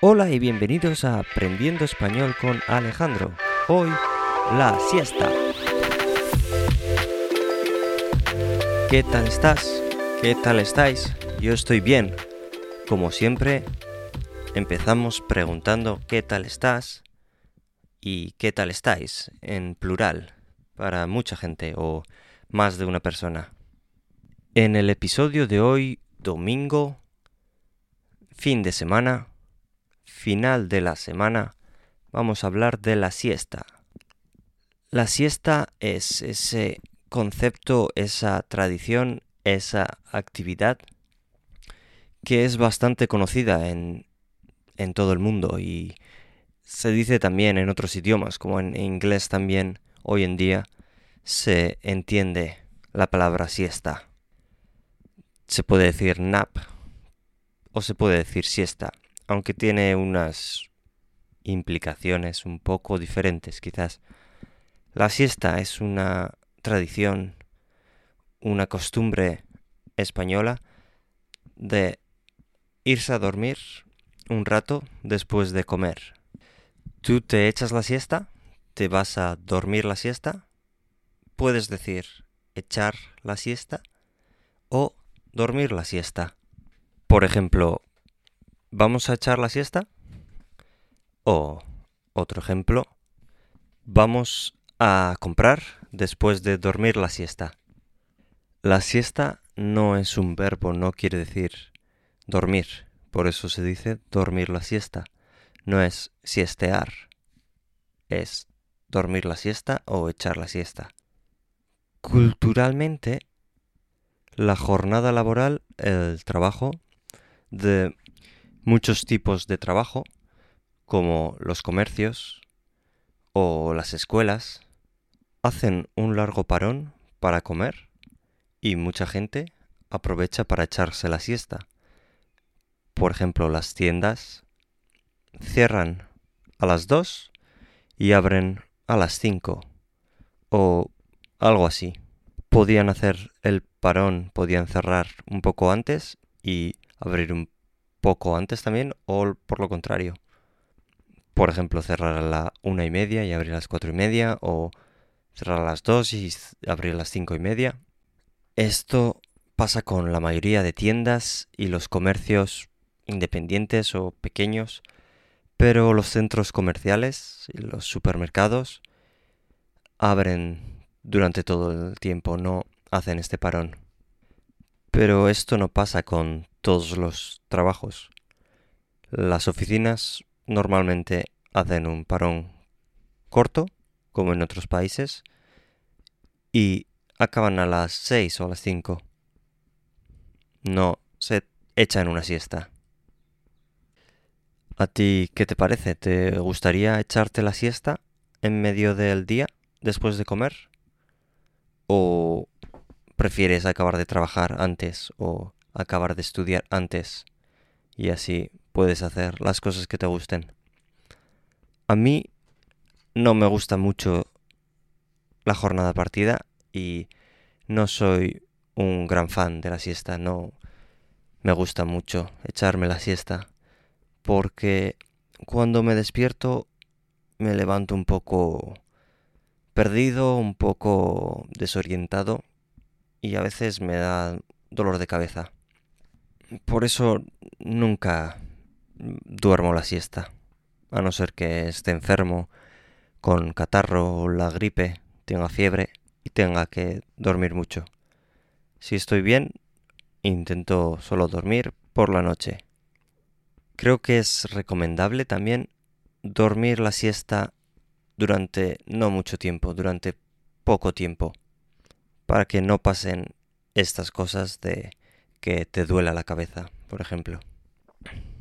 Hola y bienvenidos a Aprendiendo Español con Alejandro. Hoy, la siesta. ¿Qué tal estás? ¿Qué tal estáis? Yo estoy bien. Como siempre, empezamos preguntando ¿qué tal estás? y ¿qué tal estáis? en plural, para mucha gente o más de una persona. En el episodio de hoy, domingo, fin de semana, final de la semana, vamos a hablar de la siesta. La siesta es ese concepto, esa tradición, esa actividad que es bastante conocida en, en todo el mundo y se dice también en otros idiomas, como en inglés también hoy en día se entiende la palabra siesta se puede decir nap o se puede decir siesta, aunque tiene unas implicaciones un poco diferentes quizás. La siesta es una tradición, una costumbre española de irse a dormir un rato después de comer. ¿Tú te echas la siesta? ¿Te vas a dormir la siesta? Puedes decir echar la siesta o dormir la siesta. Por ejemplo, ¿vamos a echar la siesta? O otro ejemplo, vamos a comprar después de dormir la siesta. La siesta no es un verbo, no quiere decir dormir. Por eso se dice dormir la siesta. No es siestear. Es dormir la siesta o echar la siesta. Culturalmente la jornada laboral, el trabajo de muchos tipos de trabajo, como los comercios o las escuelas, hacen un largo parón para comer y mucha gente aprovecha para echarse la siesta. Por ejemplo, las tiendas cierran a las 2 y abren a las 5 o algo así podían hacer el parón, podían cerrar un poco antes y abrir un poco antes también, o por lo contrario. Por ejemplo, cerrar a la una y media y abrir a las cuatro y media, o cerrar a las dos y abrir a las cinco y media. Esto pasa con la mayoría de tiendas y los comercios independientes o pequeños, pero los centros comerciales y los supermercados abren durante todo el tiempo, no hacen este parón. Pero esto no pasa con todos los trabajos. Las oficinas normalmente hacen un parón corto, como en otros países, y acaban a las 6 o a las 5. No se echan una siesta. ¿A ti qué te parece? ¿Te gustaría echarte la siesta en medio del día después de comer? ¿O prefieres acabar de trabajar antes o acabar de estudiar antes y así puedes hacer las cosas que te gusten? A mí no me gusta mucho la jornada partida y no soy un gran fan de la siesta, no me gusta mucho echarme la siesta porque cuando me despierto me levanto un poco perdido, un poco desorientado y a veces me da dolor de cabeza. Por eso nunca duermo la siesta, a no ser que esté enfermo con catarro o la gripe, tenga fiebre y tenga que dormir mucho. Si estoy bien, intento solo dormir por la noche. Creo que es recomendable también dormir la siesta durante no mucho tiempo, durante poco tiempo, para que no pasen estas cosas de que te duela la cabeza, por ejemplo.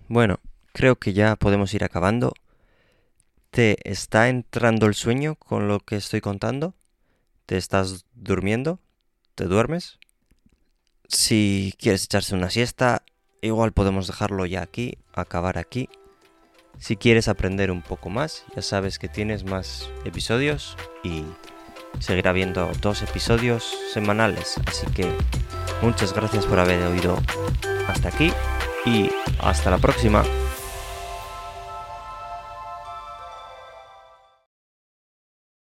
Bueno, creo que ya podemos ir acabando. ¿Te está entrando el sueño con lo que estoy contando? ¿Te estás durmiendo? ¿Te duermes? Si quieres echarse una siesta, igual podemos dejarlo ya aquí, acabar aquí si quieres aprender un poco más, ya sabes que tienes más episodios y seguirá habiendo dos episodios semanales. Así que muchas gracias por haber oído hasta aquí y hasta la próxima.